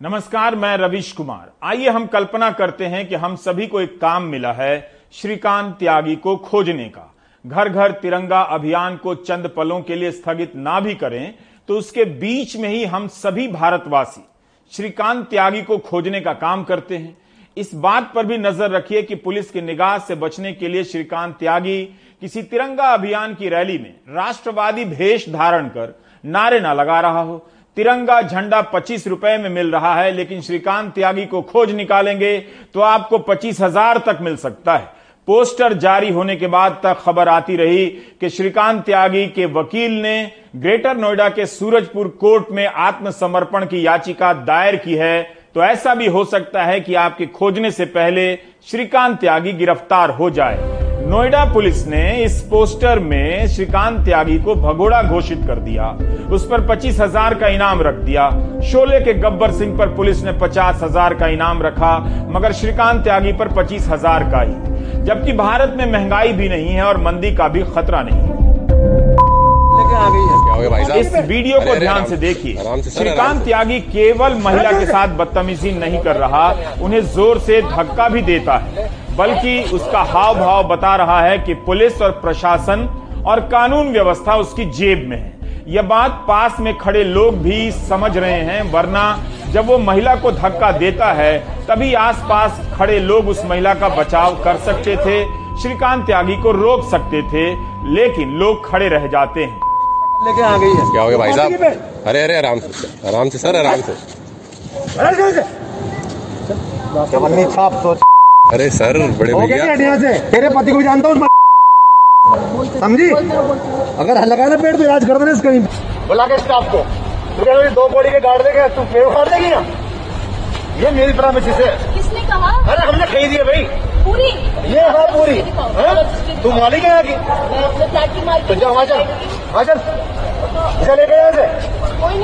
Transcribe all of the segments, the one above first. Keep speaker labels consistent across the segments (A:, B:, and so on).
A: नमस्कार, मैं रविश कुमार। आइए हम कल्पना करते हैं कि हम सभी को एक काम मिला है श्रीकांत त्यागी को खोजने का। घर घर तिरंगा अभियान को चंद पलों के लिए स्थगित ना भी करें तो उसके बीच में ही हम सभी भारतवासी श्रीकांत त्यागी को खोजने का काम करते हैं। इस बात पर भी नज़र रखिए कि पुलिस की निगाह से बचने के लिए श्रीकांत त्यागी किसी तिरंगा अभियान की रैली में राष्ट्रवादी भेष धारण कर नारे ना लगा रहा हो। तिरंगा झंडा पच्चीस रुपए में मिल रहा है, लेकिन श्रीकांत त्यागी को खोज निकालेंगे तो आपको पच्चीस हज़ार तक मिल सकता है। पोस्टर जारी होने के बाद तक खबर आती रही कि श्रीकांत त्यागी के वकील ने ग्रेटर नोएडा के सूरजपुर कोर्ट में आत्मसमर्पण की याचिका दायर की है। तो ऐसा भी हो सकता है कि आपके खोजने से पहले श्रीकांत त्यागी गिरफ़्तार हो जाए। नोएडा पुलिस ने इस पोस्टर में श्रीकांत त्यागी को भगोड़ा घोषित कर दिया। उस पर पच्चीस हज़ार का इनाम रख दिया। शोले के गब्बर सिंह पर पुलिस ने पचास हज़ार का इनाम रखा मगर श्रीकांत त्यागी पर पच्चीस हज़ार का ही। जबकि भारत में महँगाई भी नहीं है और मंदी का भी खतरा नहीं। इस वीडियो को ध्यान से देखिए। श्रीकांत त्यागी केवल महिला के साथ बदतमीजी नहीं कर रहा उन्हें ज़ोर से धक्का भी देता है। बल्कि उसका हाव भाव बता रहा है कि पुलिस और प्रशासन और कानून व्यवस्था उसकी जेब में है। यह बात पास में खड़े लोग भी समझ रहे हैं वरना जब वो महिला को धक्का देता है तभी आसपास खड़े लोग उस महिला का बचाव कर सकते थे श्रीकांत त्यागी को रोक सकते थे लेकिन लोग खड़े रह जाते हैं।
B: लेके आ गई है। क्या हो गया भाई साहब? अरे अरे आराम से आराम से सर आराम से।
C: छाप सोच।
B: अरे सर बड़े भैया।
C: से? तेरे पति को भी जानता हूँ समझी? अगर लगाया ना पेड़ तो इलाज कर देना कहीं बुला के स्टाफ को दो बॉडी के गाड़ देगा तू पेड़ उखाड़ देगी ना? ये मेरी प्रामिस से।
D: किसने कहा?
C: अरे हमने खरीदी है भाई।
D: पूरी?
C: ये हाँ पूरी। तू मालिक है यहाँ की? तो जाओ वहाँ चल। वहाँ चल। चले गए यहाँ से।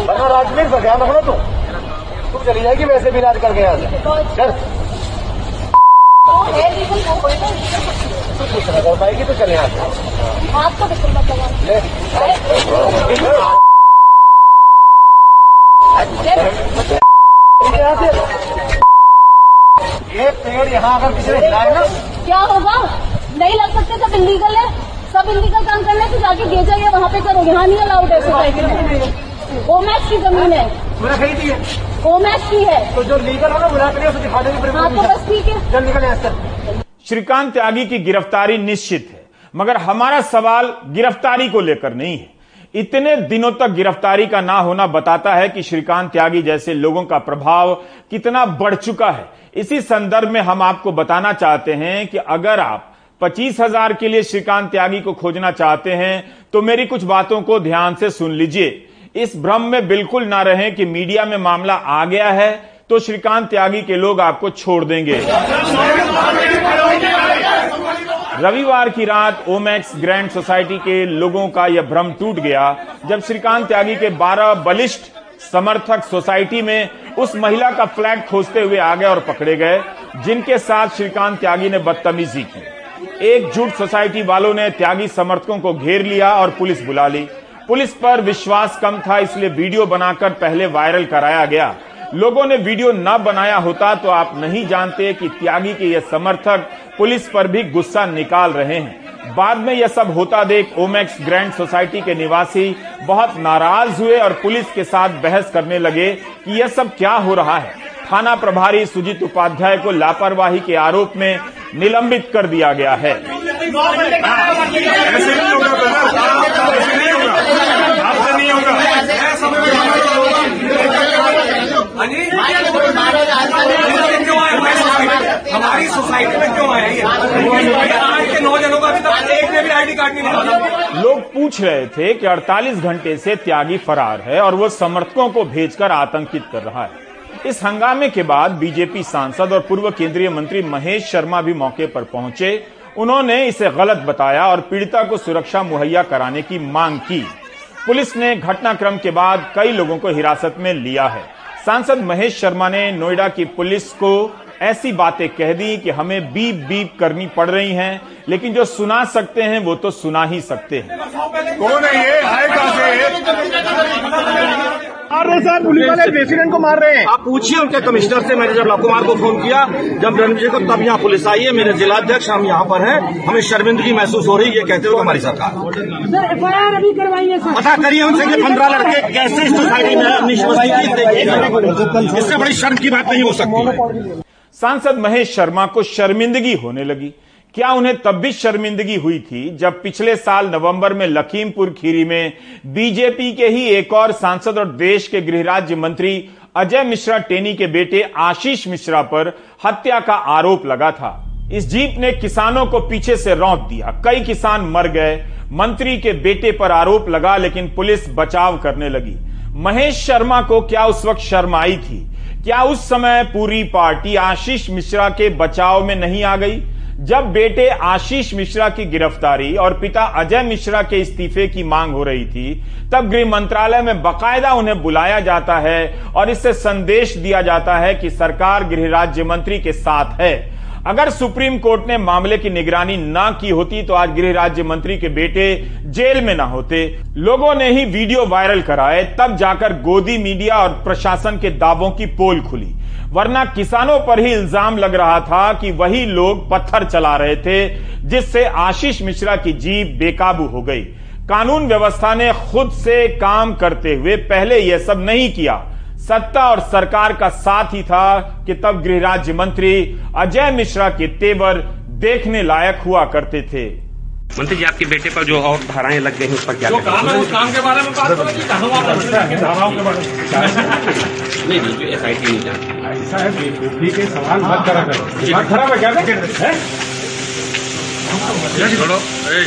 C: वरना राजवीर का ध्यान रखना तू। तू चली जाएगी वैसे भी इलाज करके यहाँ से। चल
D: तो है लीगल वो कोई ना लीगल
C: तू कुछ नहीं कर पाएगी तो चल
D: आपको
C: ये पेड़ यहाँ अगर किसी ने हिलाए ना
D: क्या होगा? नहीं लग सकते सब इलीगल है। सब इलीगल काम करने से जाके गे जाइए वहाँ पे करो। यहाँ नहीं अलाउड है सोसाइटी ओमैक्स की ज़मीन है। ओमैक्स की है।
C: तो जो लीगल होगा बुला के उसे दिखा देगी
D: हाँ तो बस है।
A: श्रीकांत त्यागी की गिरफ्तारी निश्चित है मगर हमारा सवाल गिरफ्तारी को लेकर नहीं है। इतने दिनों तक गिरफ्तारी का ना होना बताता है कि श्रीकांत त्यागी जैसे लोगों का प्रभाव कितना बढ़ चुका है। इसी संदर्भ में हम आपको बताना चाहते हैं कि अगर आप पच्चीस हज़ार के लिए श्रीकांत त्यागी को खोजना चाहते हैं तो मेरी कुछ बातों को ध्यान से सुन लीजिए। इस भ्रम में बिल्कुल ना रहें कि मीडिया में मामला आ गया है तो श्रीकांत त्यागी के लोग आपको छोड़ देंगे। रविवार की रात ओमैक्स ग्रैंड सोसाइटी के लोगों का यह भ्रम टूट गया। जब श्रीकांत त्यागी के 12 बलिष्ठ समर्थक सोसाइटी में उस महिला का फ्लैग खोजते हुए आ गए और पकड़े गए, जिनके साथ श्रीकांत त्यागी ने बदतमीजी की। एकजुट सोसाइटी वालों ने त्यागी समर्थकों को घेर लिया और पुलिस बुला ली। पुलिस पर विश्वास कम था, इसलिए वीडियो बनाकर पहले वायरल कराया गया। लोगों ने वीडियो न बनाया होता तो आप नहीं जानते कि त्यागी के ये समर्थक पुलिस पर भी गुस्सा निकाल रहे हैं। बाद में यह सब होता देख ओमेक्स ग्रैंड सोसाइटी के निवासी बहुत नाराज़ हुए और पुलिस के साथ बहस करने लगे कि यह सब क्या हो रहा है। थाना प्रभारी सुजीत उपाध्याय को लापरवाही के आरोप में निलंबित कर दिया गया है।
E: हमारी सोसाइटी में क्यों आया आज के नौजनों का अभी तक एक ने भी आईडी कार्ड नहीं निकाला
A: लोग पूछ रहे थे कि 48 घंटे से त्यागी फरार है और वो समर्थकों को भेजकर आतंकित कर रहा है। इस हंगामे के बाद बीजेपी सांसद और पूर्व केंद्रीय मंत्री महेश शर्मा भी मौके पर पहुँचे। उन्होंने इसे गलत बताया और पीड़िता को सुरक्षा मुहैया कराने की मांग की। पुलिस ने घटनाक्रम के बाद कई लोगों को हिरासत में लिया है। सांसद महेश शर्मा ने नोएडा की पुलिस को ऐसी बातें कह दी कि हमें बीप बीप करनी पड़ रही हैं, लेकिन जो सुना सकते हैं, वो तो सुना ही सकते हैं।
F: कौन है ये?
C: मार रहे सर पुलिस वाले प्रेसिडेंट को मार रहे हैं।
F: आप पूछिए उनके कमिश्नर से मैंने जब लव कुमार को फ़ोन किया जब रणजीत को तब यहाँ पुलिस आई है मेरे जिलाध्यक्ष हम यहाँ पर हैं हमें शर्मिंदगी महसूस हो रही है ये कहते हुए हमारी सरकार।
G: सर एफ़ आई आर अभी करवाइए सर।
F: पता करिए उनसे कि पंद्रह लड़के कैसे इस सोसाइटी में इससे बड़ी शर्म की बात नहीं हो सकती।
A: सांसद महेश शर्मा को शर्मिंदगी होने लगी। क्या उन्हें तब भी शर्मिंदगी हुई थी जब पिछले साल नवंबर में लखीमपुर खीरी में बीजेपी के ही एक और सांसद और देश के गृह राज्य मंत्री अजय मिश्रा टेनी के बेटे आशीष मिश्रा पर हत्या का आरोप लगा था। इस जीप ने किसानों को पीछे से रौंद दिया। कई किसान मर गए। मंत्री के बेटे पर आरोप लगा, लेकिन पुलिस बचाव करने लगी। महेश शर्मा को क्या उस वक्त शर्म आई थी? क्या उस समय पूरी पार्टी आशीष मिश्रा के बचाव में नहीं आ गई? जब बेटे आशीष मिश्रा की गिरफ्तारी और पिता अजय मिश्रा के इस्तीफे की मांग हो रही थी, तब गृह मंत्रालय में बकायदा उन्हें बुलाया जाता है और इससे संदेश दिया जाता है कि सरकार गृह राज्य मंत्री के साथ है। अगर सुप्रीम कोर्ट ने मामले की निगरानी ना की होती तो आज गृह राज्य मंत्री के बेटे जेल में ना होते। लोगों ने ही वीडियो वायरल कराए, तब जाकर गोदी मीडिया और प्रशासन के दावों की पोल खुली। वरना किसानों पर ही इल्ज़ाम लग रहा था कि वही लोग पत्थर चला रहे थे, जिससे आशीष मिश्रा की जीप बेकाबू हो गई। कानून व्यवस्था ने खुद से काम करते हुए पहले यह सब नहीं किया। सत्ता और सरकार का साथ ही था कि तब गृह राज्य मंत्री अजय मिश्रा के तेवर देखने लायक हुआ करते थे।
H: मंत्री जी आपके बेटे पर जो और धाराएँ लग गई हैं उस पर क्या
E: जो काम है उस काम के बारे में बात करो कि कहाँ वहाँ पर
C: धाराओं के बारे में।
H: नहीं नहीं जो एस आई टी नहीं जानती
C: है के सवाल मत करा करो। दिमाग खराब है क्या है?
E: छोड़ो। ए,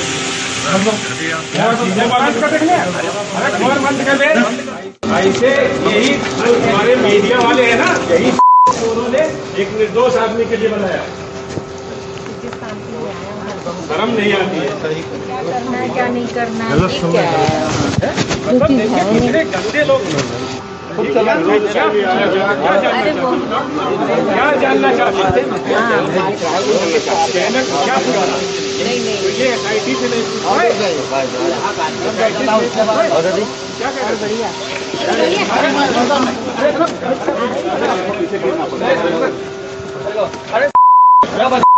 C: क्या कर देंगे अरे खबर बंद कर दे। ऐसे यही हमारे मीडिया वाले हैं ना यही उन्होंने एक निर्दोष आदमी के लिए बनाया। शर्म नहीं आती है।
G: करना है क्या नहीं करना है क्या नहीं
C: इतने गंदे लोग क्या
G: अरे
C: क्या जानना चाहते हैं?
G: हाँ?
C: क्या पूछा
G: नहीं नहीं।
C: ये एस आई टी से नहीं। क्या कह रहे हैं?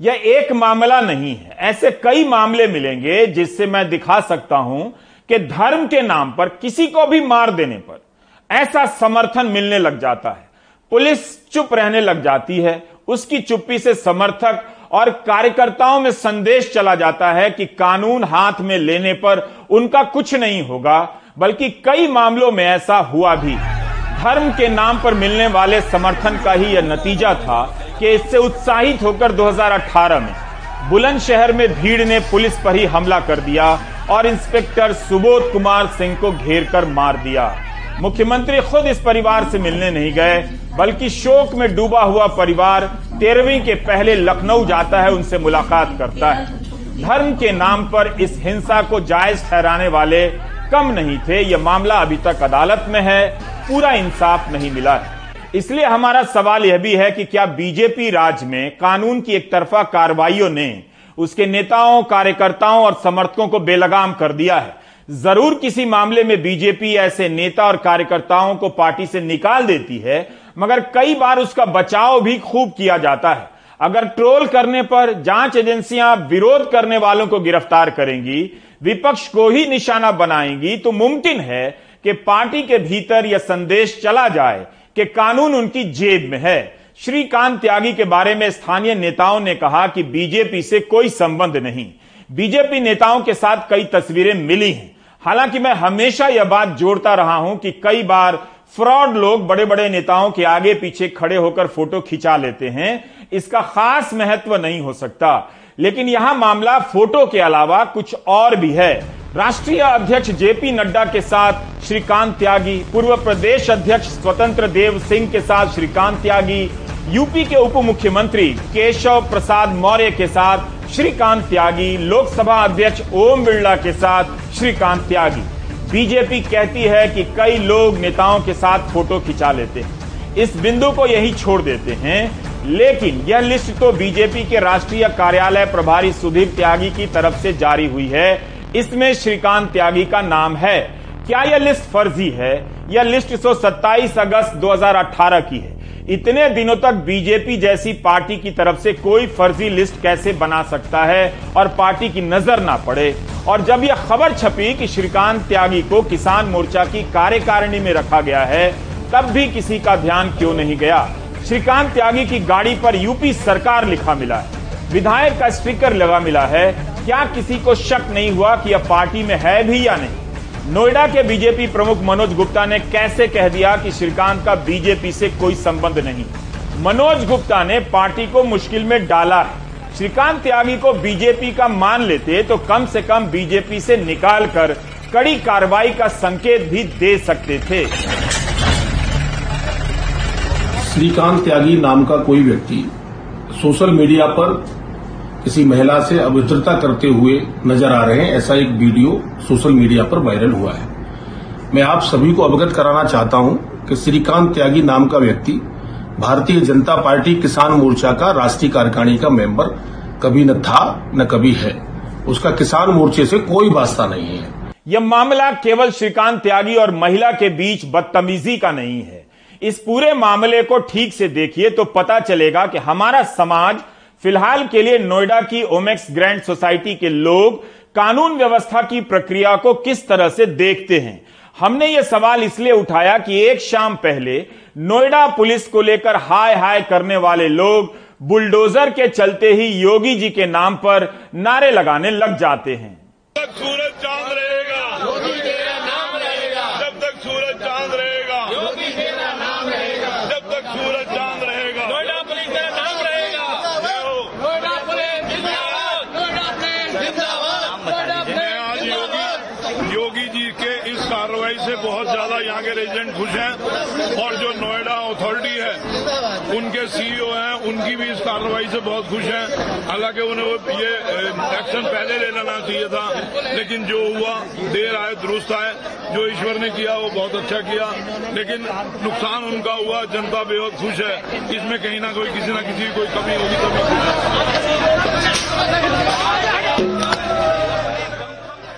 A: यह एक मामला नहीं है। ऐसे कई मामले मिलेंगे जिससे मैं दिखा सकता हूँ कि धर्म के नाम पर किसी को भी मार देने पर ऐसा समर्थन मिलने लग जाता है। पुलिस चुप रहने लग जाती है। उसकी चुप्पी से समर्थक और कार्यकर्ताओं में संदेश चला जाता है कि कानून हाथ में लेने पर उनका कुछ नहीं होगा, बल्कि कई मामलों में ऐसा हुआ भी धर्म के नाम पर मिलने वाले समर्थन का ही यह नतीजा था कि इससे उत्साहित होकर 2018 में बुलंदशहर में भीड़ ने पुलिस पर ही हमला कर दिया और इंस्पेक्टर सुबोध कुमार सिंह को घेर कर मार दिया। मुख्यमंत्री खुद इस परिवार से मिलने नहीं गए, बल्कि शोक में डूबा हुआ परिवार तेरहवीं के पहले लखनऊ जाता है, उनसे मुलाकात करता है। धर्म के नाम पर इस हिंसा को जायज़ ठहराने वाले कम नहीं थे, यह मामला अभी तक अदालत में है। पूरा इंसाफ नहीं मिला है। इसलिए हमारा सवाल यह भी है कि क्या बीजेपी राज में कानून की एक तरफा कार्रवाइयों ने उसके नेताओं, कार्यकर्ताओं और समर्थकों को बेलगाम कर दिया है? ज़रूर किसी मामले में बीजेपी ऐसे नेता और कार्यकर्ताओं को पार्टी से निकाल देती है, मगर कई बार उसका बचाव भी खूब किया जाता है। अगर ट्रोल करने पर जाँच एजेंसियाँ विरोध करने वालों को गिरफ़्तार करेंगी, विपक्ष को ही निशाना बनाएँगी तो मुमकिन है कि पार्टी के भीतर यह संदेश चला जाए कि कानून उनकी जेब में है। श्रीकांत त्यागी के बारे में स्थानीय नेताओं ने कहा कि बीजेपी से कोई संबंध नहीं। बीजेपी नेताओं के साथ कई तस्वीरें मिली हैं। हालाँकि मैं हमेशा यह बात जोड़ता रहा हूँ कि कई बार फ्रॉड लोग बड़े बड़े नेताओं के आगे पीछे खड़े होकर फ़ोटो खिंचा लेते हैं। इसका खास महत्व नहीं हो सकता। लेकिन यहाँ मामला फ़ोटो के अलावा कुछ और भी है। राष्ट्रीय अध्यक्ष जेपी नड्डा के साथ श्रीकांत त्यागी, पूर्व प्रदेश अध्यक्ष स्वतंत्र देव सिंह के साथ श्रीकांत त्यागी, यूपी के उप मुख्यमंत्री केशव प्रसाद मौर्य के साथ श्रीकांत त्यागी, लोकसभा अध्यक्ष ओम बिरला के साथ श्रीकांत त्यागी। बीजेपी कहती है कि कई लोग नेताओं के साथ फ़ोटो खिंचा लेते हैं। इस बिंदु को यही छोड़ देते हैं। लेकिन यह लिस्ट तो बीजेपी के राष्ट्रीय कार्यालय प्रभारी सुधीर त्यागी की तरफ़ से जारी हुई है। इसमें श्रीकांत त्यागी का नाम है। क्या यह लिस्ट फर्जी है? यह लिस्ट 127 अगस्त 2018 की है। इतने दिनों तक बीजेपी जैसी पार्टी की तरफ़ से कोई फर्जी लिस्ट कैसे बना सकता है और पार्टी की नज़र ना पड़े? और जब यह खबर छपी कि श्रीकांत त्यागी को किसान मोर्चा की कार्यकारिणी में रखा गया है, तब भी किसी का ध्यान क्यों नहीं गया? श्रीकांत त्यागी की गाड़ी पर यूपी सरकार लिखा मिला है। विधायक का स्टिकर लगा मिला है। क्या किसी को शक नहीं हुआ कि यह पार्टी में है भी या नहीं? नोएडा के बीजेपी प्रमुख मनोज गुप्ता ने कैसे कह दिया कि श्रीकांत का बीजेपी से कोई संबंध नहीं? मनोज गुप्ता ने पार्टी को मुश्किल में डाला है। श्रीकांत त्यागी को बीजेपी का मान लेते तो कम से कम बीजेपी से निकाल कर कड़ी कार्रवाई का संकेत भी दे सकते थे।
I: श्रीकांत त्यागी नाम का कोई व्यक्ति सोशल मीडिया पर किसी महिला से अभद्रता करते हुए नज़र आ रहे हैं, ऐसा एक वीडियो सोशल मीडिया पर वायरल हुआ है। मैं आप सभी को अवगत कराना चाहता हूँ कि श्रीकांत त्यागी नाम का व्यक्ति, भारतीय जनता पार्टी किसान मोर्चा का राष्ट्रीय कार्यकारिणी का मेंबर कभी न था, न कभी है। उसका किसान मोर्चे से कोई वास्ता नहीं है।
A: यह मामला केवल श्रीकांत त्यागी और महिला के बीच बदतमीजी का नहीं है। इस पूरे मामले को ठीक से देखिए तो पता चलेगा कि हमारा समाज फ़िलहाल के लिए नोएडा की ओमेक्स ग्रैंड सोसाइटी के लोग कानून व्यवस्था की प्रक्रिया को किस तरह से देखते हैं? हमने ये सवाल इसलिए उठाया कि एक शाम पहले नोएडा पुलिस को लेकर हाय हाय करने वाले लोग बुलडोजर के चलते ही योगी जी के नाम पर नारे लगाने लग जाते हैं।
J: सूरज चाँद रहेगा योगी तेरा नाम रहेगा जब तक सूरज चाँद रहेगा योगी तेरा नाम रहेगा जब तक सूरज चाँद रहेगा नोएडा पुलिस तेरा नाम रहेगा नोएडा पुलिस जिंदाबाद नोएडा पुलिस जिंदाबाद मैं आज योगी योगी जी के इस कार्रवाई से बहुत ज़्यादा यहाँ के रेजिडेंट खुश हैं और जो नोएडा अथॉरिटी है उनके सीईओ हैं उनकी भी इस कार्रवाई से बहुत खुश हैं। हालाँकि उन्हें वो ये एक्शन पहले ले लेना चाहिए था लेकिन जो हुआ देर आए दुरुस्त आए जो ईश्वर ने किया वो बहुत अच्छा किया। लेकिन नुकसान उनका हुआ जनता बेहद खुश है। इसमें कहीं ना कोई किसी ना किसी की कोई कमी होगी तभी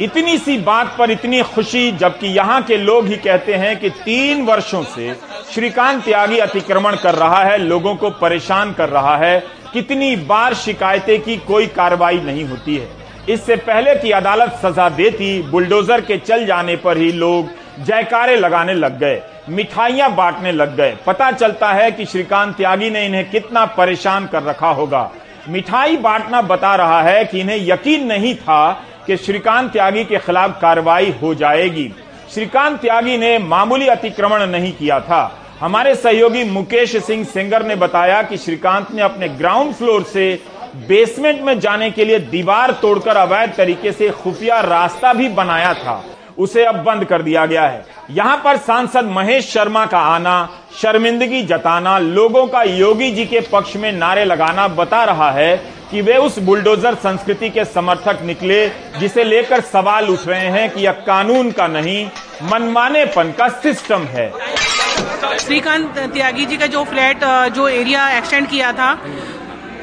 A: इतनी सी बात पर इतनी खुशी, जबकि यहाँ के लोग ही कहते हैं कि तीन वर्षों से श्रीकांत त्यागी अतिक्रमण कर रहा है, लोगों को परेशान कर रहा है। कितनी बार शिकायतें की कोई कार्रवाई नहीं होती है। इससे पहले की अदालत सजा देती, बुलडोजर के चल जाने पर ही लोग जयकारे लगाने लग गए, मिठाइयाँ बांटने लग गए। पता चलता है कि श्रीकांत त्यागी ने इन्हें कितना परेशान कर रखा होगा। मिठाई बांटना बता रहा है कि इन्हें यकीन नहीं था कि श्रीकांत त्यागी के खिलाफ कार्रवाई हो जाएगी। श्रीकांत त्यागी ने मामूली अतिक्रमण नहीं किया था। हमारे सहयोगी मुकेश सिंह सेंगर ने बताया कि श्रीकांत ने अपने ग्राउंड फ्लोर से बेसमेंट में जाने के लिए दीवार तोड़कर अवैध तरीके से खुफिया रास्ता भी बनाया था। उसे अब बंद कर दिया गया है। यहाँ पर सांसद महेश शर्मा का आना, शर्मिंदगी जताना, लोगों का योगी जी के पक्ष में नारे लगाना बता रहा है कि वे उस बुलडोजर संस्कृति के समर्थक निकले, जिसे लेकर सवाल उठ रहे हैं कि यह कानून का नहीं, मनमानेपन का सिस्टम है।
K: श्रीकांत त्यागी जी का जो फ्लैट जो एरिया एक्सटेंड किया था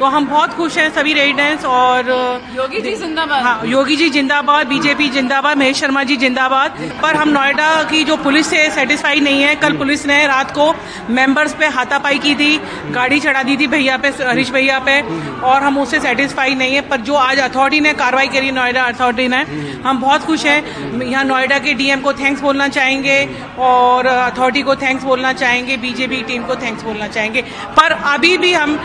K: तो हम बहुत खुश हैं सभी रेजिडेंट्स और
L: योगी जी जिंदाबाद।
K: हाँ योगी जी जिंदाबाद बीजेपी जिंदाबाद महेश शर्मा जी जिंदाबाद। पर हम नोएडा की जो पुलिस से सेटिस्फाई नहीं है कल पुलिस ने रात को मेंबर्स पे हाथापाई की थी गाड़ी चढ़ा दी थी भैया पे हरीश भैया पे और हम उससे सेटिस्फाई नहीं है। पर जो आज अथॉरिटी ने कार्रवाई करी नोएडा अथॉरिटी ने हम बहुत खुश हैं। यहाँ नोएडा के डीएम को थैंक्स बोलना चाहेंगे और अथॉरिटी को थैंक्स बोलना चाहेंगे बीजेपी टीम को थैंक्स बोलना चाहेंगे। पर अभी भी हम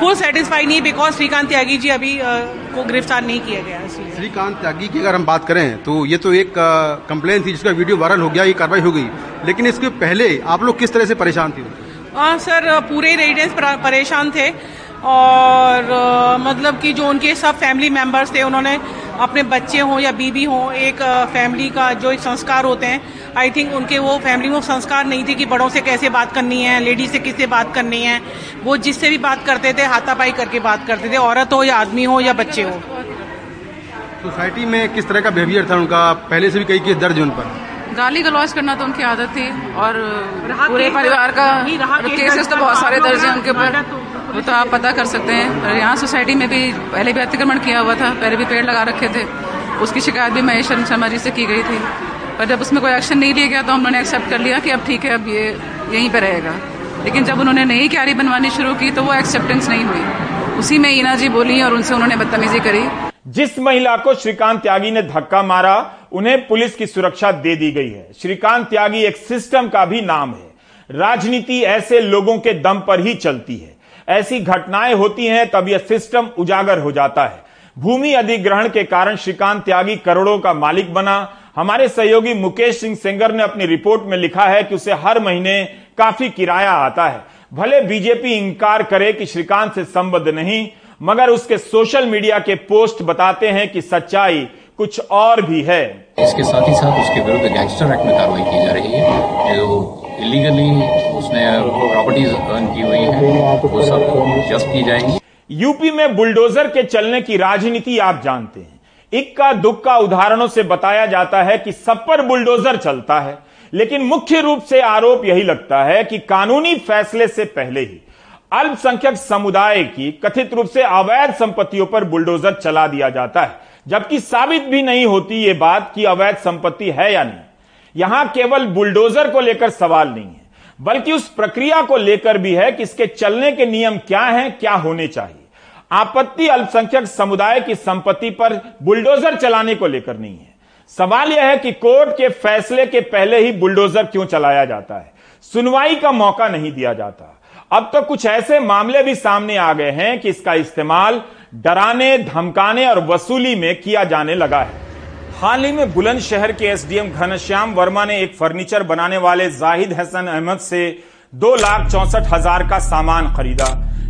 K: फुल सेटिस्फाई नहीं बिकॉज़ श्रीकांत त्यागी जी अभी को गिरफ़्तार नहीं किया गया इसलिए।
M: श्रीकांत त्यागी की अगर हम बात करें तो ये तो एक कंप्लेन थी जिसका वीडियो वायरल हो गया ये कार्रवाई हो गई। लेकिन इसके पहले आप लोग किस तरह से परेशान थे?
K: हाँ सर पूरे रेजिडेंट्स परेशान थे। और आ, मतलब कि जो उनके सब फैमिली मेंबर्स थे उन्होंने अपने बच्चे हों या बीबी हों एक फैमिली का जो एक संस्कार होते हैं आई थिंक उनके वो फैमिली में संस्कार नहीं थे कि बड़ों से कैसे बात करनी है लेडीज़ से किससे बात करनी है। वो जिससे भी बात करते थे हाथापाई करके बात करते थे औरत हो या आदमी हो या बच्चे हो।
M: सोसाइटी में किस तरह का बिहेवियर था उनका? पहले से भी कई केस दर्ज उन पर।
L: गाली गलौज करना तो उनकी आदत थी और पूरे परिवार का केसेस तो बहुत सारे दर्ज हैं उनके ऊपर। वो तो आप पता कर सकते हैं। और यहाँ सोसाइटी में भी पहले भी अतिक्रमण किया हुआ था पहले भी पेड़ लगा रखे थे। उसकी शिकायत भी महेश शर्मा जी से की गई थी। पर जब उसमें कोई एक्शन नहीं लिया गया तो लोगों एक्सेप्ट कर लिया कि अब ठीक है, अब ये, यहीं पे रहेगा। लेकिन जब उन्होंने नई क्यारी बनवानी शुरू की तो वो एक्सेप्टेंस नहीं हुई। उसी में ईना जी बोली और उनसे उन्होंने बदतमीजी करी।
A: जिस महिला को श्रीकांत त्यागी ने धक्का मारा, उन्हें पुलिस की सुरक्षा दे दी गई है। श्रीकांत त्यागी एक सिस्टम का भी नाम है। राजनीति ऐसे लोगों के दम पर ही चलती है। ऐसी घटनाएँ होती हैं, तब यह सिस्टम उजागर हो जाता है। भूमि अधिग्रहण के कारण श्रीकांत त्यागी करोड़ों का मालिक बना हमारे सहयोगी मुकेश सिंह सेंगर ने अपनी रिपोर्ट में लिखा है कि उसे हर महीने काफ़ी किराया आता है। भले बीजेपी इंकार करे कि श्रीकांत से संबद्ध नहीं मगर उसके सोशल मीडिया के पोस्ट बताते हैं कि सच्चाई कुछ और भी है।
N: इसके साथ ही साथ उसके विरुद्ध गैंगस्टर एक्ट में कार्रवाई की जा रही है जो इलीगली उसने प्रॉपर्टीज़ अर्न की हुई है वो सब जब्त की जाएँगी।
A: यूपी में बुलडोजर के चलने की राजनीति आप जानते हैं। इक्का दुक्का उदाहरणों से बताया जाता है कि सब पर बुलडोजर चलता है, लेकिन मुख्य रूप से आरोप यही लगता है कि कानूनी फैसले से पहले ही अल्पसंख्यक समुदाय की कथित रूप से अवैध संपत्तियों पर बुलडोजर चला दिया जाता है। जबकि साबित भी नहीं होती ये बात कि अवैध संपत्ति है या नहीं। यहाँ केवल बुलडोजर को लेकर सवाल नहीं है, बल्कि उस प्रक्रिया को लेकर भी है कि इसके चलने के नियम क्या हैं, क्या होने चाहिए। आपत्ति अल्पसंख्यक समुदाय की संपत्ति पर बुलडोजर चलाने को लेकर नहीं है। सवाल यह है कि कोर्ट के फैसले के पहले ही बुलडोजर क्यों चलाया जाता है? सुनवाई का मौका नहीं दिया जाता। अब तो कुछ ऐसे मामले भी सामने आ गए हैं कि इसका इस्तेमाल डराने, धमकाने और वसूली में किया जाने लगा है। हाल ही में बुलंदशहर के एसडीएम घनश्याम वर्मा ने एक फर्नीचर बनाने वाले जाहिद हसन अहमद से दो लाख चौसठ हज़ार का सामान खरीदा।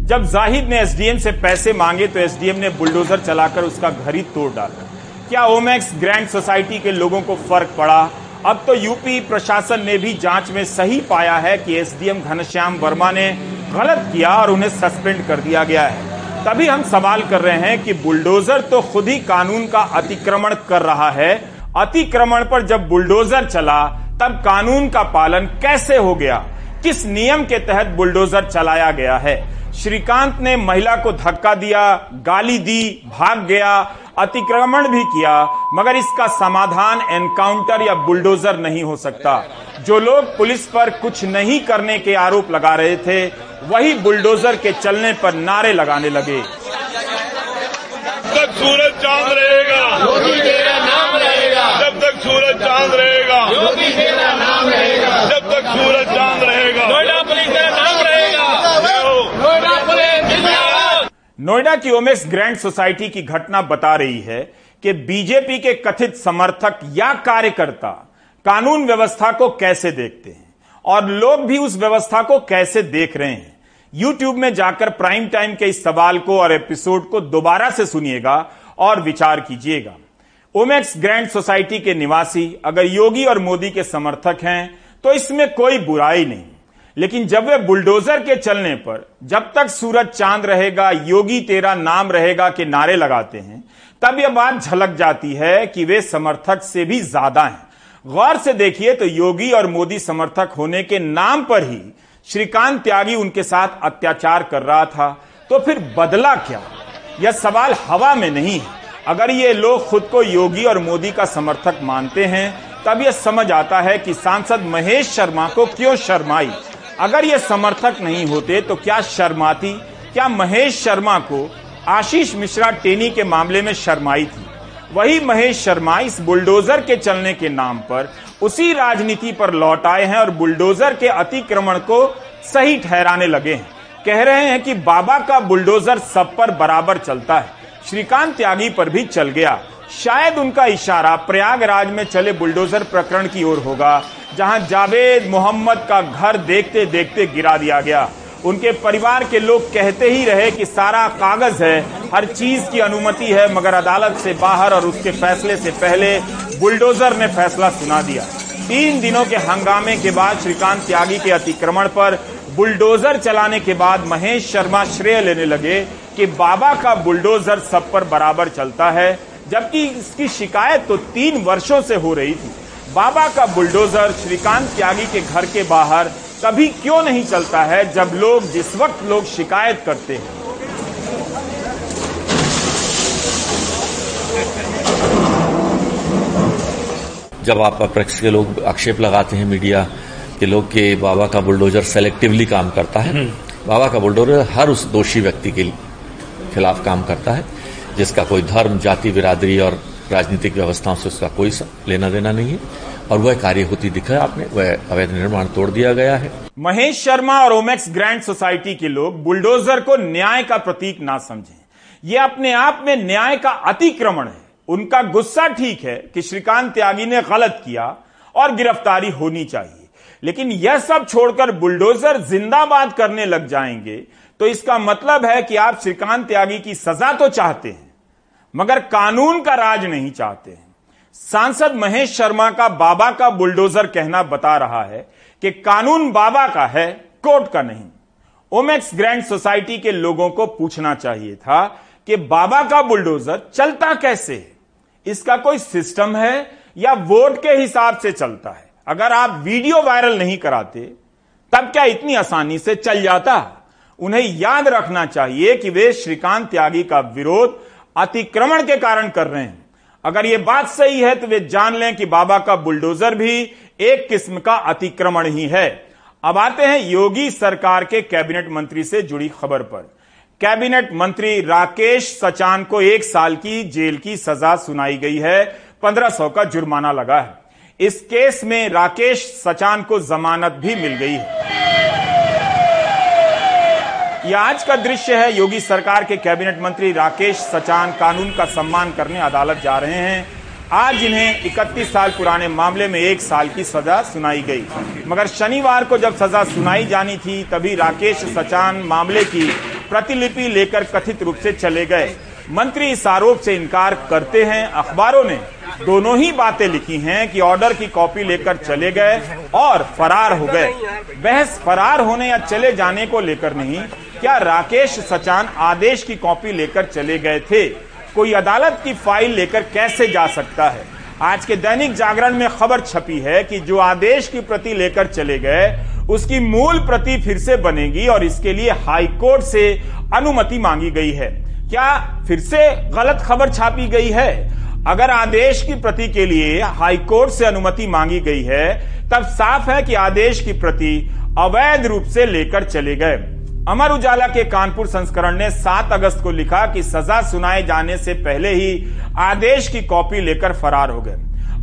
A: जब जाहिद ने एसडीएम से पैसे मांगे तो एसडीएम ने बुलडोजर चलाकर उसका घर ही तोड़ डाला। क्या ओमैक्स ग्रैंड सोसाइटी के लोगों को फ़र्क पड़ा? अब तो यूपी प्रशासन ने भी जाँच में सही पाया है कि एसडीएम घनश्याम वर्मा ने गलत किया और उन्हें सस्पेंड कर दिया गया है। तभी हम सवाल कर रहे हैं कि बुलडोजर तो खुद ही कानून का अतिक्रमण कर रहा है। अतिक्रमण पर जब बुलडोजर चला, तब कानून का पालन कैसे हो गया? किस नियम के तहत बुलडोजर चलाया गया है? श्रीकांत ने महिला को धक्का दिया गाली दी भाग गया अतिक्रमण भी किया मगर इसका समाधान एनकाउंटर या बुलडोजर नहीं हो सकता। जो लोग पुलिस पर कुछ नहीं करने के आरोप लगा रहे थे वही बुलडोजर के चलने पर नारे लगाने लगे।
J: तक सूरज चाँद रहेगा नाम रहेगा। जब तक सूरज चाँद रहेगा नाम रहेगा। जब तक सूरज चाँद रहेगा। नोएडा पुलिस तेरा नाम रहेगा।
A: नोएडा की ओमेक्स ग्रैंड सोसाइटी की घटना बता रही है कि बीजेपी के कथित समर्थक या कार्यकर्ता कानून व्यवस्था को कैसे देखते हैं और लोग भी उस व्यवस्था को कैसे देख रहे हैं। यूट्यूब में जाकर प्राइम टाइम के इस सवाल को और एपिसोड को दोबारा से सुनिएगा और विचार कीजिएगा। ओमेक्स ग्रैंड सोसाइटी के निवासी अगर योगी और मोदी के समर्थक हैं तो इसमें कोई बुराई नहीं। लेकिन जब वे बुलडोजर के चलने पर, जब तक सूरज चाँद रहेगा, योगी तेरा नाम रहेगा के नारे लगाते हैं, तब यह बात झलक जाती है कि वे समर्थक से भी ज़्यादा हैं। गौर से देखिए तो योगी और मोदी समर्थक होने के नाम पर ही श्रीकांत त्यागी उनके साथ अत्याचार कर रहा था। तो फिर बदला क्या? यह सवाल हवा में नहीं है। अगर ये लोग खुद को योगी और मोदी का समर्थक मानते हैं, तब यह समझ आता है कि सांसद महेश शर्मा को क्यों शर्माई? अगर ये समर्थक नहीं होते तो क्या शर्माती, क्या महेश शर्मा को आशीष मिश्रा टेनी के मामले में शर्माई थी? वही महेश शर्मा इस बुलडोजर के चलने के नाम पर उसी राजनीति पर लौट आए हैं और बुलडोजर के अतिक्रमण को सही ठहराने लगे हैं। कह रहे हैं कि बाबा का बुलडोजर सब पर बराबर चलता है। श्रीकांत त्यागी पर भी चल गया। शायद उनका इशारा प्रयागराज में चले बुलडोजर प्रकरण की ओर होगा। जहाँ जावेद मोहम्मद का घर देखते देखते गिरा दिया गया। उनके परिवार के लोग कहते ही रहे कि सारा कागज़ है, हर चीज़ की अनुमति है, मगर अदालत से बाहर और उसके फैसले से पहले बुलडोजर ने फैसला सुना दिया। तीन दिनों के हंगामे के बाद श्रीकांत त्यागी के अतिक्रमण पर बुलडोजर चलाने के बाद महेश शर्मा श्रेय लेने लगे कि बाबा का बुलडोजर सब पर बराबर चलता है, जबकि इसकी शिकायत तो तीन वर्षों से हो रही थी। बाबा का बुलडोजर श्रीकांत त्यागी के घर के बाहर कभी क्यों नहीं चलता है जब लोग, जिस वक्त लोग शिकायत करते हैं?
O: जब आप अप्रक्ष के लोग आक्षेप लगाते हैं मीडिया के लोग के बाबा का बुलडोजर सेलेक्टिवली काम करता है, बाबा का बुलडोजर हर उस दोषी व्यक्ति के खिलाफ काम करता है, जिसका कोई धर्म, जाति, बिरादरी और राजनीतिक व्यवस्थाओं से उसका कोई लेना देना नहीं है। और वह कार्य होती दिखा आपने, वह अवैध निर्माण तोड़ दिया गया है।
A: महेश शर्मा और ओमेक्स ग्रैंड सोसाइटी के लोग बुलडोजर को न्याय का प्रतीक ना समझें। यह अपने आप में न्याय का अतिक्रमण है। उनका गुस्सा ठीक है कि श्रीकांत त्यागी ने गलत किया और गिरफ्तारी होनी चाहिए। लेकिन यह सब छोड़कर बुलडोजर जिंदाबाद करने लग जाएँगे तो इसका मतलब है कि आप श्रीकांत त्यागी की सजा तो चाहते हैं। मगर कानून का राज नहीं चाहते हैं। सांसद महेश शर्मा का बाबा का बुलडोजर कहना बता रहा है कि कानून बाबा का है, कोर्ट का नहीं। ओमेक्स ग्रैंड सोसाइटी के लोगों को पूछना चाहिए था कि बाबा का बुलडोजर चलता कैसे है? इसका कोई सिस्टम है या वोट के हिसाब से चलता है? अगर आप वीडियो वायरल नहीं कराते, तब क्या इतनी आसानी से चल जाता? उन्हें याद रखना चाहिए कि वे श्रीकांत त्यागी का विरोध अतिक्रमण के कारण कर रहे हैं। अगर ये बात सही है तो वे जान लें कि बाबा का बुलडोजर भी एक किस्म का अतिक्रमण ही है। अब आते हैं योगी सरकार के कैबिनेट मंत्री से जुड़ी खबर पर। कैबिनेट मंत्री राकेश सचान को एक साल की जेल की सजा सुनाई गई है। पंद्रह सौ का जुर्माना लगा है। इस केस में राकेश सचान को जमानत भी मिल गई है। यह आज का दृश्य है, योगी सरकार के कैबिनेट मंत्री राकेश सचान कानून का सम्मान करने अदालत जा रहे हैं। आज इन्हें 31 साल पुराने मामले में एक साल की सजा सुनाई गई। मगर शनिवार को जब सजा सुनाई जानी थी, तभी राकेश सचान मामले की प्रतिलिपि लेकर कथित रूप से चले गए। मंत्री इस आरोप से इनकार करते हैं। अखबारों ने दोनों ही बातें लिखी हैं कि ऑर्डर की कॉपी लेकर चले गए और फरार हो गए। बहस फरार होने या चले जाने को लेकर नहीं, क्या राकेश सचान आदेश की कॉपी लेकर चले गए थे? कोई अदालत की फ़ाइल लेकर कैसे जा सकता है? आज के दैनिक जागरण में खबर छपी है कि जो आदेश की प्रति लेकर चले गए, उसकी मूल प्रति फिर से बनेगी और इसके लिए हाईकोर्ट से अनुमति मांगी गई है। क्या फिर से गलत खबर छापी गई है? अगर आदेश की प्रति के लिए हाईकोर्ट से अनुमति मांगी गई है, तब साफ़ है कि आदेश की प्रति अवैध रूप से लेकर चले गए। अमर उजाला के कानपुर संस्करण ने 7 अगस्त को लिखा कि सजा सुनाए जाने से पहले ही आदेश की कॉपी लेकर फरार हो गए।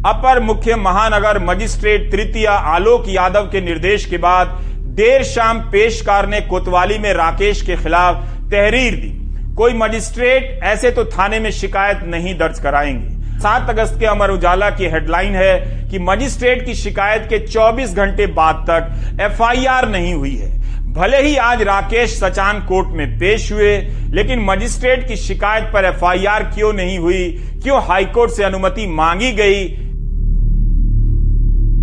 A: अपर मुख्य महानगर मजिस्ट्रेट तृतीय आलोक यादव के निर्देश के बाद देर शाम पेशकार ने कोतवाली में राकेश के खिलाफ तहरीर दी। कोई मजिस्ट्रेट ऐसे तो थाने में शिकायत नहीं दर्ज कराएँगे। सात अगस्त के अमर उजाला की हेडलाइन है कि मजिस्ट्रेट की शिकायत के 24 घंटे बाद तक एफआईआर नहीं हुई है। भले ही आज राकेश सचान कोर्ट में पेश हुए, लेकिन मजिस्ट्रेट की शिकायत पर एफआईआर क्यों नहीं हुई, क्यों हाईकोर्ट से अनुमति मांगी गई?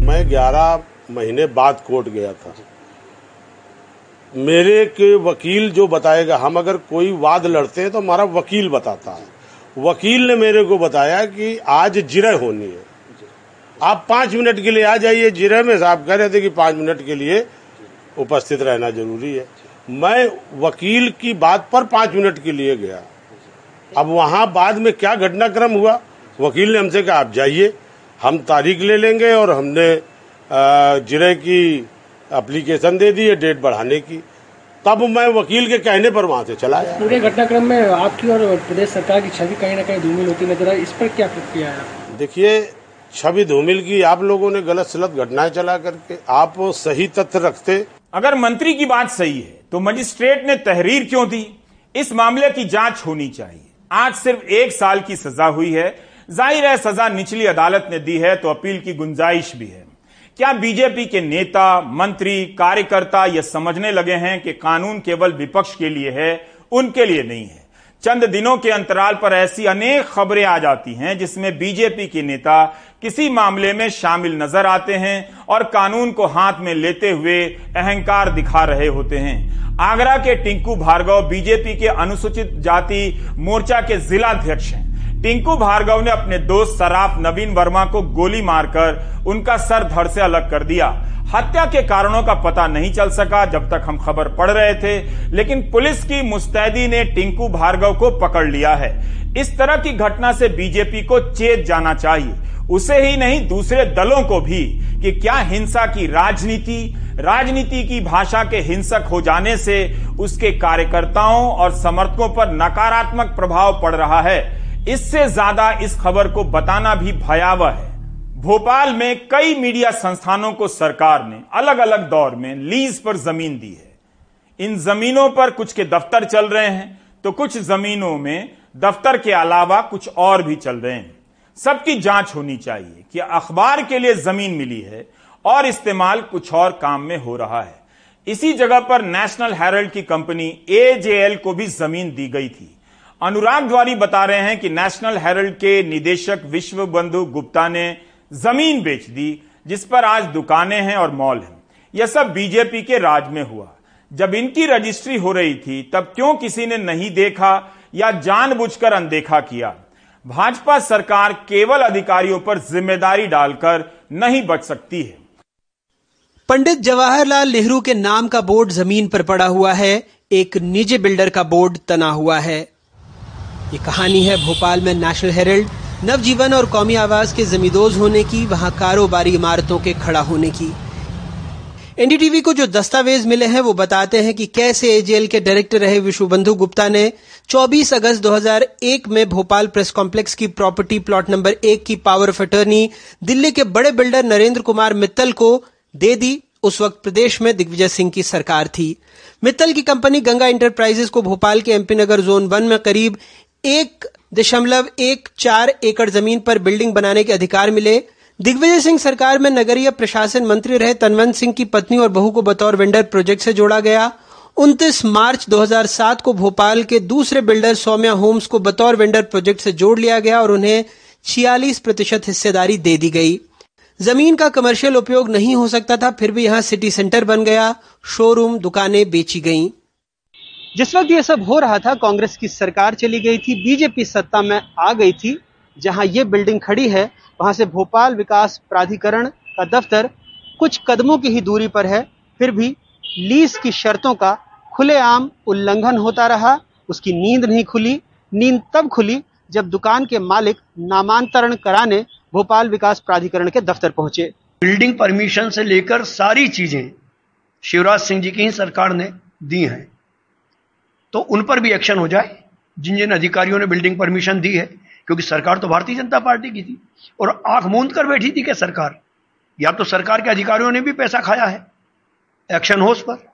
P: मैं 11 महीने बाद कोर्ट गया था। मेरे के वकील जो बताएगा, हम अगर कोई वाद लड़ते हैं तो हमारा वकील बताता है। वकील ने मेरे को बताया कि आज जिरह होनी है। आप पाँच मिनट के लिए आ जाइए, जिरह में साहब कह रहे थे कि पाँच मिनट के लिए उपस्थित रहना ज़रूरी है। मैं वकील की बात पर पाँच मिनट के लिए गया। अब वहाँ बाद में क्या घटनाक्रम हुआ? वकील ने हमसे कहा, आप जाइए, हम तारीख ले लेंगे और हमने जिरह की एप्लीकेशन दे दी है डेट बढ़ाने की। तब मैं वकील के कहने पर वहाँ से चला
Q: पूरे घटनाक्रम में आपकी और प्रदेश सरकार की छवि कहीं ना कहीं धूमिल होती नज़र आई। इस पर क्या प्रतिक्रिया है
P: देखिए छवि धूमिल की आप लोगों ने गलत सलत घटनाएँ चला करके आप सही तथ्य रखते।
A: अगर मंत्री की बात सही है तो मजिस्ट्रेट ने तहरीर क्यों दी? इस मामले की जाँच होनी चाहिए। आज सिर्फ़ एक साल की सजा हुई है। ज़ाहिर है सजा निचली अदालत ने दी है तो अपील की गुंजाइश भी है। क्या बीजेपी के नेता, मंत्री, कार्यकर्ता यह समझने लगे हैं कि कानून केवल विपक्ष के लिए है, उनके लिए नहीं है? चंद दिनों के अंतराल पर ऐसी अनेक खबरें आ जाती हैं जिसमें बीजेपी के नेता किसी मामले में शामिल नज़र आते हैं और कानून को हाथ में लेते हुए अहंकार दिखा रहे होते हैं। आगरा के टिंकू भार्गव बीजेपी के अनुसूचित जाति मोर्चा के जिलाध्यक्ष हैं। टिंकू भार्गव ने अपने दोस्त सराफ नवीन वर्मा को गोली मारकर उनका सर धड़ से अलग कर दिया। हत्या के कारणों का पता नहीं चल सका जब तक हम खबर पढ़ रहे थे, लेकिन पुलिस की मुस्तैदी ने टिंकू भार्गव को पकड़ लिया है। इस तरह की घटना से बीजेपी को चेत जाना चाहिए। उसे ही नहीं, दूसरे दलों को भी, कि क्या हिंसा की राजनीति राजनीति की भाषा के हिंसक हो जाने से उसके कार्यकर्ताओं और समर्थकों पर नकारात्मक प्रभाव पड़ रहा है। इससे ज़्यादा इस खबर को बताना भी भयावह है। भोपाल में कई मीडिया संस्थानों को सरकार ने अलग अलग दौर में लीज पर ज़मीन दी है। इन जमीनों पर कुछ के दफ्तर चल रहे हैं तो कुछ जमीनों में दफ्तर के अलावा कुछ और भी चल रहे हैं। सबकी जाँच होनी चाहिए कि अखबार के लिए ज़मीन मिली है और इस्तेमाल कुछ और काम में हो रहा है। इसी जगह पर नेशनल हेरल्ड की कंपनी एजेएल को भी ज़मीन दी गई थी। अनुराग द्वारी बता रहे हैं कि नेशनल हेरल्ड के निदेशक विश्व बंधु गुप्ता ने ज़मीन बेच दी, जिस पर आज दुकानें हैं और मॉल हैं। यह सब बीजेपी के राज में हुआ। जब इनकी रजिस्ट्री हो रही थी, तब क्यों किसी ने नहीं देखा या जानबूझकर अनदेखा किया? भाजपा सरकार केवल अधिकारियों पर ज़िम्मेदारी डालकर नहीं बच सकती है।
R: पंडित जवाहरलाल नेहरू के नाम का बोर्ड ज़मीन पर पड़ा हुआ है। एक निजी बिल्डर का बोर्ड तना हुआ है। ये कहानी है भोपाल में नेशनल हेरल्ड नवजीवन और कौमी आवाज़ के जमींदोज होने की, वहाँ कारोबारी इमारतों के खड़ा होने की। एनडीटीवी को जो दस्तावेज़ मिले हैं, वो बताते हैं कि कैसे एजेएल के डायरेक्टर रहे विश्वबंधु गुप्ता ने 24 अगस्त 2001 में भोपाल प्रेस कॉम्प्लेक्स की प्रॉपर्टी प्लॉट नंबर एक की पावर ऑफ़ अटर्नी दिल्ली के बड़े बिल्डर नरेंद्र कुमार मित्तल को दे दी। उस वक्त प्रदेश में दिग्विजय सिंह की सरकार थी। मित्तल की कंपनी गंगा इंटरप्राइजेस को भोपाल के एमपी नगर जोन वन में करीब एक दशमलव एक चार एकड़ ज़मीन पर बिल्डिंग बनाने के अधिकार मिले। दिग्विजय सिंह सरकार में नगरीय प्रशासन मंत्री रहे तनवंत सिंह की पत्नी और बहू को बतौर वेंडर प्रोजेक्ट से जोड़ा गया। 29 मार्च 2007 को भोपाल के दूसरे बिल्डर सौम्या होम्स को बतौर वेंडर प्रोजेक्ट से जोड़ लिया गया और उन्हें 46 प्रतिशत हिस्सेदारी दे दी गई। ज़मीन का कमर्शियल उपयोग नहीं हो सकता था, फिर भी यहाँ सिटी सेंटर बन गया। शोरूम, दुकानें बेची गईं। जिस वक्त ये सब हो रहा था, कांग्रेस की सरकार चली गई थी, बीजेपी सत्ता में आ गई थी, जहाँ ये बिल्डिंग खड़ी है, वहाँ से भोपाल विकास प्राधिकरण का दफ्तर कुछ कदमों की ही दूरी पर है, फिर भी लीज की शर्तों का खुलेआम उल्लंघन होता रहा, उसकी नींद नहीं खुली। नींद तब खुली जब दुकान के मालिक नामांतरण कराने भोपाल विकास प्राधिकरण के दफ्तर पहुँचे।
S: बिल्डिंग परमिशन से लेकर सारी चीज़ें शिवराज सिंह जी की ही सरकार ने दी हैं। तो उन पर भी एक्शन हो जाए। जिन जिन अधिकारियों ने बिल्डिंग परमिशन दी है, क्योंकि सरकार तो भारतीय जनता पार्टी की थी, और आँख मूंद कर बैठी थी क्या सरकार? या तो सरकार के अधिकारियों ने भी पैसा खाया है? एक्शन हो उस पर।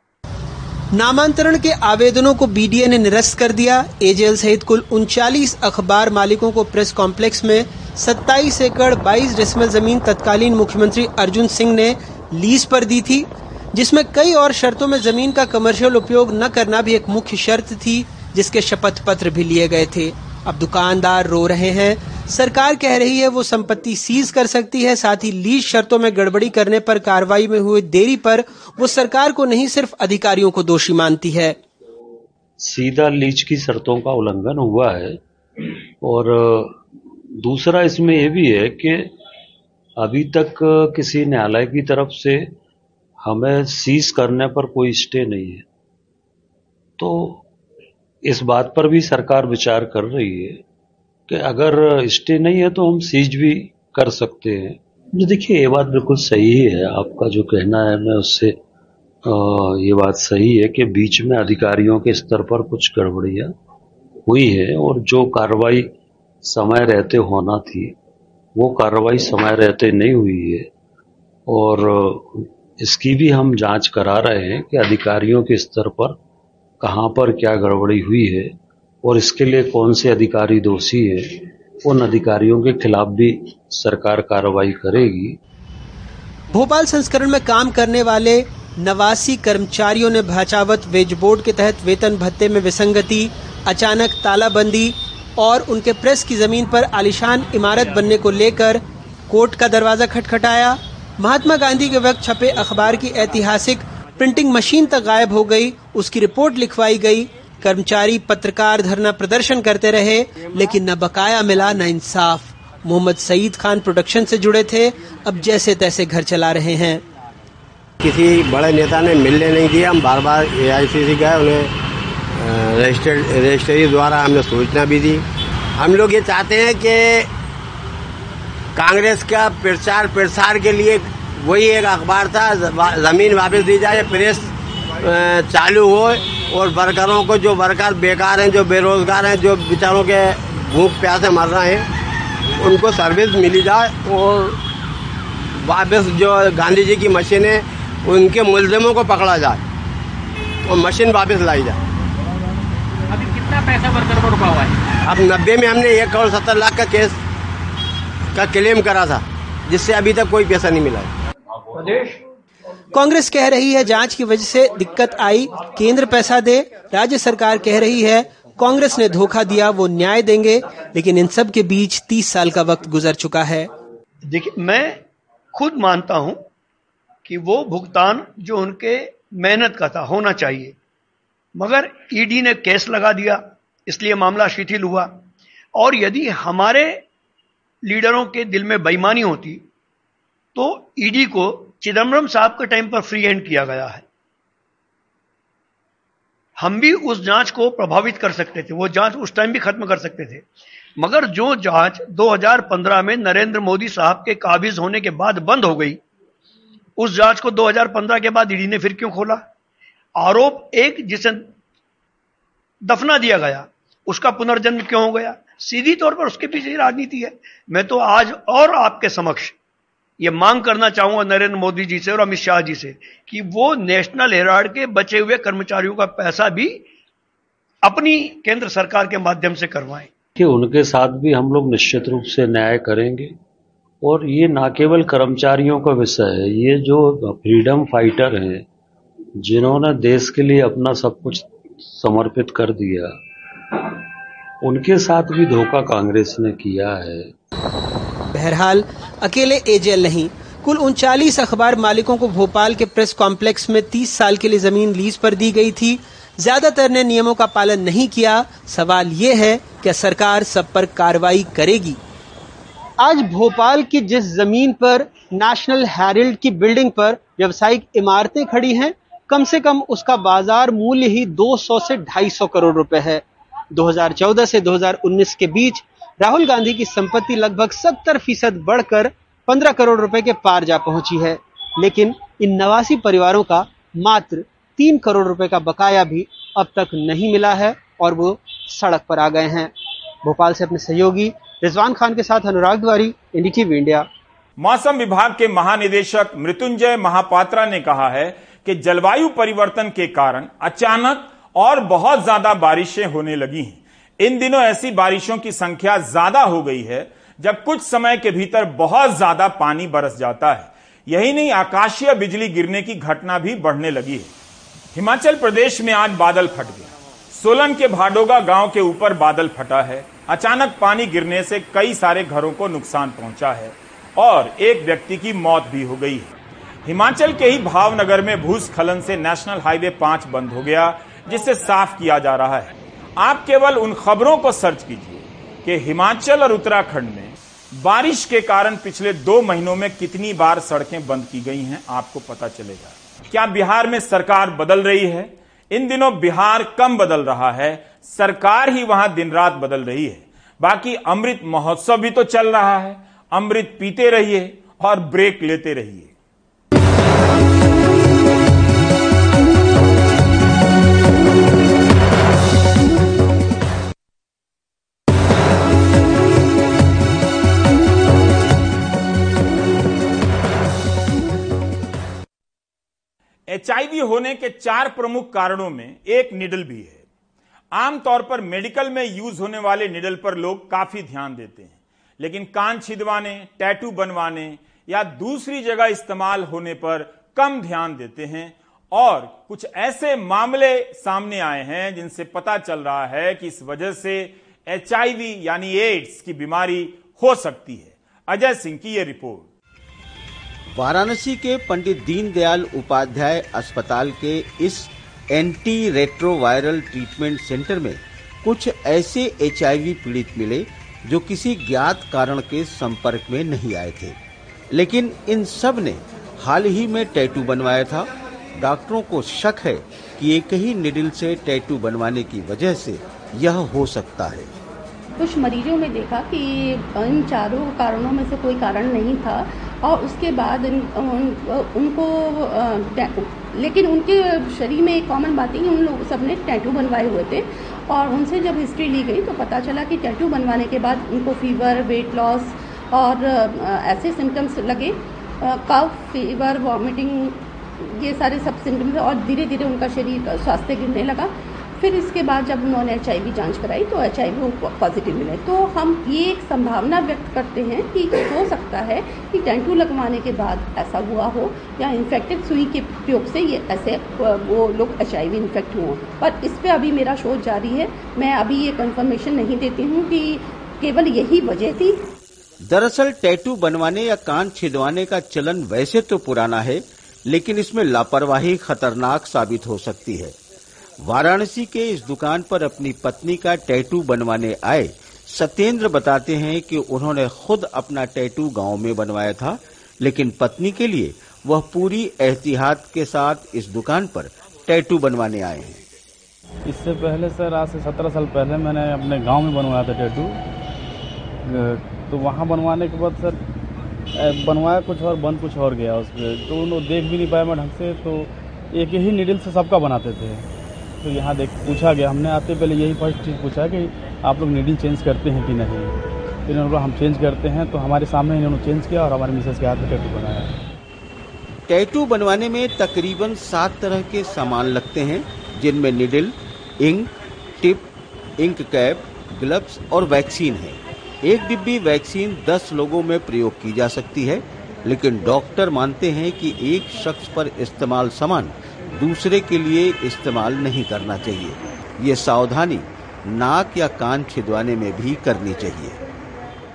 R: नामांतरण के आवेदनों को बीडीए ने निरस्त कर दिया। एजेएल सहित कुल उनचालीस अखबार मालिकों को प्रेस कॉम्प्लेक्स में 27 एकड़ 22 डेसिमल ज़मीन तत्कालीन मुख्यमंत्री अर्जुन सिंह ने लीज पर दी थी। जिसमें कई और शर्तों में ज़मीन का कमर्शियल उपयोग न करना भी एक मुख्य शर्त थी, जिसके शपथ पत्र भी लिए गए थे। अब दुकानदार रो रहे हैं। सरकार कह रही है वो संपत्ति सीज कर सकती है, साथ ही लीज शर्तों में गड़बड़ी करने पर कार्रवाई में हुई देरी पर वो सरकार को नहीं सिर्फ़ अधिकारियों को दोषी मानती है।
T: सीधा लीज की शर्तों का उल्लंघन हुआ है। और दूसरा इसमें यह भी है कि अभी तक किसी न्यायालय की तरफ़ से हमें सीज करने पर कोई स्टे नहीं है। तो इस बात पर भी सरकार विचार कर रही है कि अगर स्टे नहीं है तो हम सीज भी कर सकते हैं। जो देखिए, ये बात बिल्कुल सही है। आपका जो कहना है, मैं उससे ये बात सही है कि बीच में अधिकारियों के स्तर पर कुछ गड़बड़ियाँ हुई है और जो कार्रवाई समय रहते होना थी, वो कार्रवाई समय रहते नहीं हुई है। और इसकी भी हम जाँच करा रहे हैं कि अधिकारियों के स्तर पर कहाँ पर क्या गड़बड़ी हुई है और इसके लिए कौन से अधिकारी दोषी है, उन अधिकारियों के खिलाफ भी सरकार कार्रवाई करेगी।
R: भोपाल संस्करण में काम करने वाले नवासी कर्मचारियों ने भाचावत वेज बोर्ड के तहत वेतन भत्ते में विसंगति, अचानक तालाबंदी और उनके प्रेस की ज़मीन पर आलिशान इमारत बनने को लेकर कोर्ट का दरवाज़ा खटखटाया। महात्मा गांधी के वक्त छपे अखबार की ऐतिहासिक प्रिंटिंग मशीन तक गायब हो गई। उसकी रिपोर्ट लिखवाई गई। कर्मचारी पत्रकार धरना प्रदर्शन करते रहे, लेकिन न बकाया मिला, न इंसाफ। मोहम्मद सईद खान प्रोडक्शन से जुड़े थे, अब जैसे तैसे घर चला रहे हैं।
U: किसी बड़े नेता ने मिलने नहीं दिया। हम बार बार ए आई सी सी गए, उन्हें रजिस्टर्ड रजिस्ट्री द्वारा हमने सूचना भी दी। हम लोग ये चाहते हैं कि कांग्रेस का प्रचार प्रसार के लिए वही एक अखबार था ज़मीन वापस दी जाए प्रेस चालू हो और वर्करों को जो वर्कर बेकार हैं जो बेरोजगार हैं जो बेचारों के भूख प्यासे मर रहे हैं उनको सर्विस मिली जाए और वापस जो गांधी जी की मशीन है उनके मुलजमों को पकड़ा जाए और मशीन वापस लाई जाए।
Q: अभी कितना पैसा वर्कर को रुका हुआ है?
U: अब नब्बे में हमने एक करोड़ सत्तर लाख का केस का क्लेम करा था जिससे अभी तक कोई पैसा नहीं मिला
Q: प्रदेश?
R: कांग्रेस कह रही है जाँच की वजह से दिक्कत आई केंद्र पैसा दे राज्य सरकार कह रही है कांग्रेस ने धोखा दिया वो न्याय देंगे लेकिन इन सब के बीच तीस साल का वक्त गुजर चुका है।
S: देखिए मैं खुद मानता हूँ कि वो भुगतान जो उनके मेहनत का था होना चाहिए। मगर ईडी ने केस लगा दिया इसलिए मामला शिथिल हुआ। और यदि हमारे लीडरों के दिल में बेईमानी होती तो ईडी को चिदम्बरम साहब के टाइम पर फ्री हैंड किया गया है। हम भी उस जाँच को प्रभावित कर सकते थे, वो जाँच उस टाइम भी खत्म कर सकते थे। मगर जो जाँच 2015 में नरेंद्र मोदी साहब के काबिज होने के बाद बंद हो गई, उस जाँच को 2015 के बाद ईडी ने फिर क्यों खोला? आरोप एक जिसे दफना दिया गया, उसका पुनर्जन्म क्यों हो गया? सीधी तौर पर उसके पीछे राजनीति है। मैं तो आज और आपके समक्ष ये मांग करना चाहूँगा नरेंद्र मोदी जी से और अमित शाह जी से कि वो नेशनल हेराल्ड के बचे हुए कर्मचारियों का पैसा भी अपनी केंद्र सरकार के माध्यम से करवाएँ।
T: कि उनके साथ भी हम लोग निश्चित रूप से न्याय करेंगे। और ये ना केवल कर्मचारियों का विषय है, ये जो फ्रीडम फाइटर हैं, जिन्होंने देश के लिए अपना सब कुछ समर्पित कर दिया उनके साथ भी धोखा कांग्रेस ने किया है।
R: बहरहाल, अकेले एजेएल नहीं। कुल उनचालीस अखबार मालिकों को भोपाल के प्रेस कॉम्प्लेक्स में 30 साल के लिए ज़मीन लीज पर दी गई थी। ज़्यादातर ने नियमों का पालन नहीं किया। सवाल ये है कि सरकार सब पर कार्रवाई करेगी। आज भोपाल की जिस ज़मीन पर नेशनल हेरल्ड की बिल्डिंग पर व्यवसायिक इमारतें खड़ी हैं, कम से कम उसका बाज़ार मूल्य ही 200 से 250 करोड़ रुपए है। 2014 से 2019 के बीच राहुल गांधी की संपत्ति लगभग 70 फ़ीसद बढ़कर 15 करोड़ रुपए के पार जा पहुँची है। लेकिन इन नवासी परिवारों का मात्र तीन करोड़ रुपए का बकाया भी अब तक नहीं मिला है और वो सड़क पर आ गए हैं। भोपाल से अपने सहयोगी रिजवान खान के साथ अनुराग द्वारी इंडिटीवी इंडिया।
A: मौसम विभाग के महानिदेशक मृत्युंजय महापात्रा ने कहा है कि जलवायु परिवर्तन के कारण अचानक और बहुत ज़्यादा बारिशें होने लगी हैं। इन दिनों ऐसी बारिशों की संख्या ज़्यादा हो गई है, जब कुछ समय के भीतर बहुत ज़्यादा पानी बरस जाता है। यही नहीं, आकाशीय बिजली गिरने की घटना भी बढ़ने लगी है। हिमाचल प्रदेश में आज बादल फट गया सोलन के भाडोगा गाँव के ऊपर बादल फटा है। अचानक पानी गिरने से कई सारे घरों को नुकसान पहुँचा है और एक व्यक्ति की मौत भी हो गई है। हिमाचल के ही भावनगर में भूस्खलन से नेशनल हाईवे पाँच बंद हो गया। जिसे साफ़ किया जा रहा है। आप केवल उन खबरों को सर्च कीजिए कि हिमाचल और उत्तराखंड में बारिश के कारण पिछले दो महीनों में कितनी बार सड़कें बंद की गई हैं, आपको पता चलेगा। क्या बिहार में सरकार बदल रही है? इन दिनों बिहार कम बदल रहा है, सरकार ही वहाँ दिन रात बदल रही है। बाकी अमृत महोत्सव भी तो चल रहा है, अमृत पीते रहिए और ब्रेक लेते रहिए। एचआईवी होने के चार प्रमुख कारणों में एक निडल भी है। आमतौर पर मेडिकल में यूज़ होने वाले निडल पर लोग काफ़ी ध्यान देते हैं। लेकिन कान छिदवाने टैटू बनवाने या दूसरी जगह इस्तेमाल होने पर कम ध्यान देते हैं और कुछ ऐसे मामले सामने आए हैं जिनसे पता चल रहा है कि इस वजह से एचआईवी यानी एड्स की बीमारी हो सकती है। अजय सिंह की यह रिपोर्ट।
V: वाराणसी के पंडित दीनदयाल उपाध्याय अस्पताल के इस
W: एंटी रेट्रोवायरल ट्रीटमेंट सेंटर में कुछ ऐसे एचआईवी पीड़ित मिले जो किसी ज्ञात कारण के संपर्क में नहीं आए थे। लेकिन इन सबने हाल ही में टैटू बनवाया था। डॉक्टरों को शक है कि एक ही निडिल से टैटू बनवाने की वजह से यह हो सकता है।
V: कुछ मरीजों में देखा कि इन चारों कारणों में से कोई कारण नहीं था और उसके बाद इन, उन, उनको लेकिन उनके शरीर में एक कॉमन बात है कि उन लोग सबने टैटू बनवाए हुए थे और उनसे जब हिस्ट्री ली गई तो पता चला कि टैटू बनवाने के बाद उनको फीवर वेट लॉस और ऐसे सिम्टम्स लगे। कफ फीवर वॉमिटिंग ये सारे सब सिम्टम्स और धीरे धीरे उनका शरीर स्वास्थ्य गिरने लगा। फिर इसके बाद जब उन्होंने एच आई जाँच कराई तो एच आई पॉजिटिव मिले। तो हम ये एक संभावना व्यक्त करते हैं कि हो सकता है कि टैंटू लगवाने के बाद ऐसा हुआ हो, या इन्फेक्टेड सुई के प्रयोग से ये ऐसे वो लोग एच आई वी इन्फेक्ट हुए पर इस पर अभी मेरा शोध जारी है। मैं अभी ये कन्फर्मेशन नहीं देती हूँ कि केवल यही वजह थी।
W: दरअसल टैटू बनवाने या कान छिदवाने का चलन वैसे तो पुराना है, लेकिन इसमें लापरवाही खतरनाक साबित हो सकती है। वाराणसी के इस दुकान पर अपनी पत्नी का टैटू बनवाने आए, सत्येंद्र बताते हैं कि उन्होंने खुद अपना टैटू गाँव में बनवाया था, लेकिन पत्नी के लिए वह पूरी एहतियात के साथ इस दुकान पर टैटू बनवाने आए हैं।
X: इससे पहले सर, आज से सत्रह साल पहले मैंने अपने गाँव में बनवाया था टैटू। तो वहाँ बनवाने के बाद सर बनवाया कुछ और, बन कुछ और गया उस पर तो उन्होंने देख भी नहीं पाया मैं ढंग से तो एक ही निडल से सबका बनाते थे। तो यहाँ देख पूछा गया, हमने आते पहले यही फ़र्स्ट चीज़ पूछा कि आप लोग नीडल चेंज करते हैं कि नहीं? फिर इन्होंने हम चेंज करते हैं। तो हमारे सामने इन्होंने चेंज किया और हमारे मिसेज के हाथ में टैटू बनाया।
W: टैटू बनवाने में तकरीबन सात तरह के सामान लगते हैं, जिनमें needle ink tip ink cap gloves और वैक्सीन है। एक डिब्बी वैक्सीन 10 लोगों में प्रयोग की जा सकती है, लेकिन डॉक्टर मानते हैं कि एक शख्स पर इस्तेमाल सामान दूसरे के लिए इस्तेमाल नहीं करना चाहिए। ये सावधानी नाक या कान छिदवाने में भी करनी चाहिए।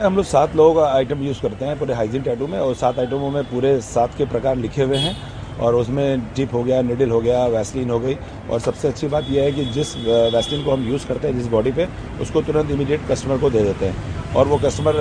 Y: हम लोग सात लोग आइटम यूज़ करते हैं पूरे हाइजीन टैटू में और सात आइटमों में पूरे सात के प्रकार लिखे हुए हैं और उसमें टिप हो गया निडल हो गया वैसलिन हो गई और सबसे अच्छी बात यह है कि जिस वैसलिन को हम यूज़ करते हैं, जिस बॉडी पे, उसको तुरंत इमीडिएट कस्टमर को दे देते हैं और वो कस्टमर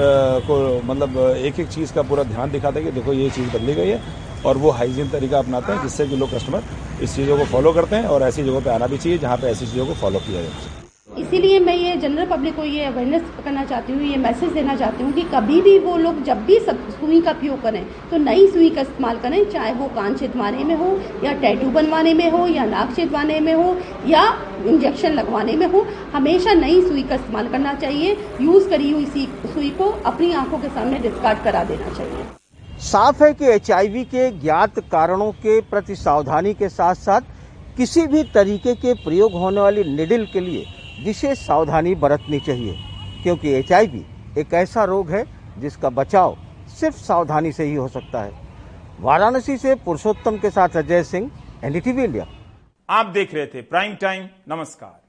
Y: को मतलब एक एक चीज़ का पूरा ध्यान दिखाते हैं कि देखो ये चीज़ बदली गई है और वो हाइजीन तरीका अपनाते हैं जिससे कि लोग कस्टमर इस चीज़ों को फॉलो करते हैं और ऐसी जगहों पर आना भी चाहिए जहाँ पर ऐसी चीज़ों को फॉलो किया जाए।
V: इसीलिए मैं ये जनरल पब्लिक को ये अवेयरनेस करना चाहती हूँ, ये मैसेज देना चाहती हूँ कि कभी भी वो लोग जब भी सब सुई का उपयोग करें तो नई सुई का इस्तेमाल करें, चाहे वो कान छिदवाने में हो या टैटू बनवाने में हो या नाक छिदवाने में हो या इंजेक्शन लगवाने में हो, हमेशा नई सुई का इस्तेमाल करना चाहिए। यूज़ करी हुई सुई को अपनी आँखों के सामने डिस्कार्ड करा देना चाहिए।
W: साफ़ है कि एच के ज्ञात कारणों के प्रति सावधानी के साथ साथ किसी भी तरीके के प्रयोग होने वाली निडिल के लिए विशेष सावधानी बरतनी चाहिए, क्योंकि एचआईवी एक ऐसा रोग है जिसका बचाव सिर्फ़ सावधानी से ही हो सकता है। वाराणसी से पुरुषोत्तम के साथ अजय सिंह, एनडीटीवी इंडिया।
A: आप देख रहे थे प्राइम टाइम, नमस्कार।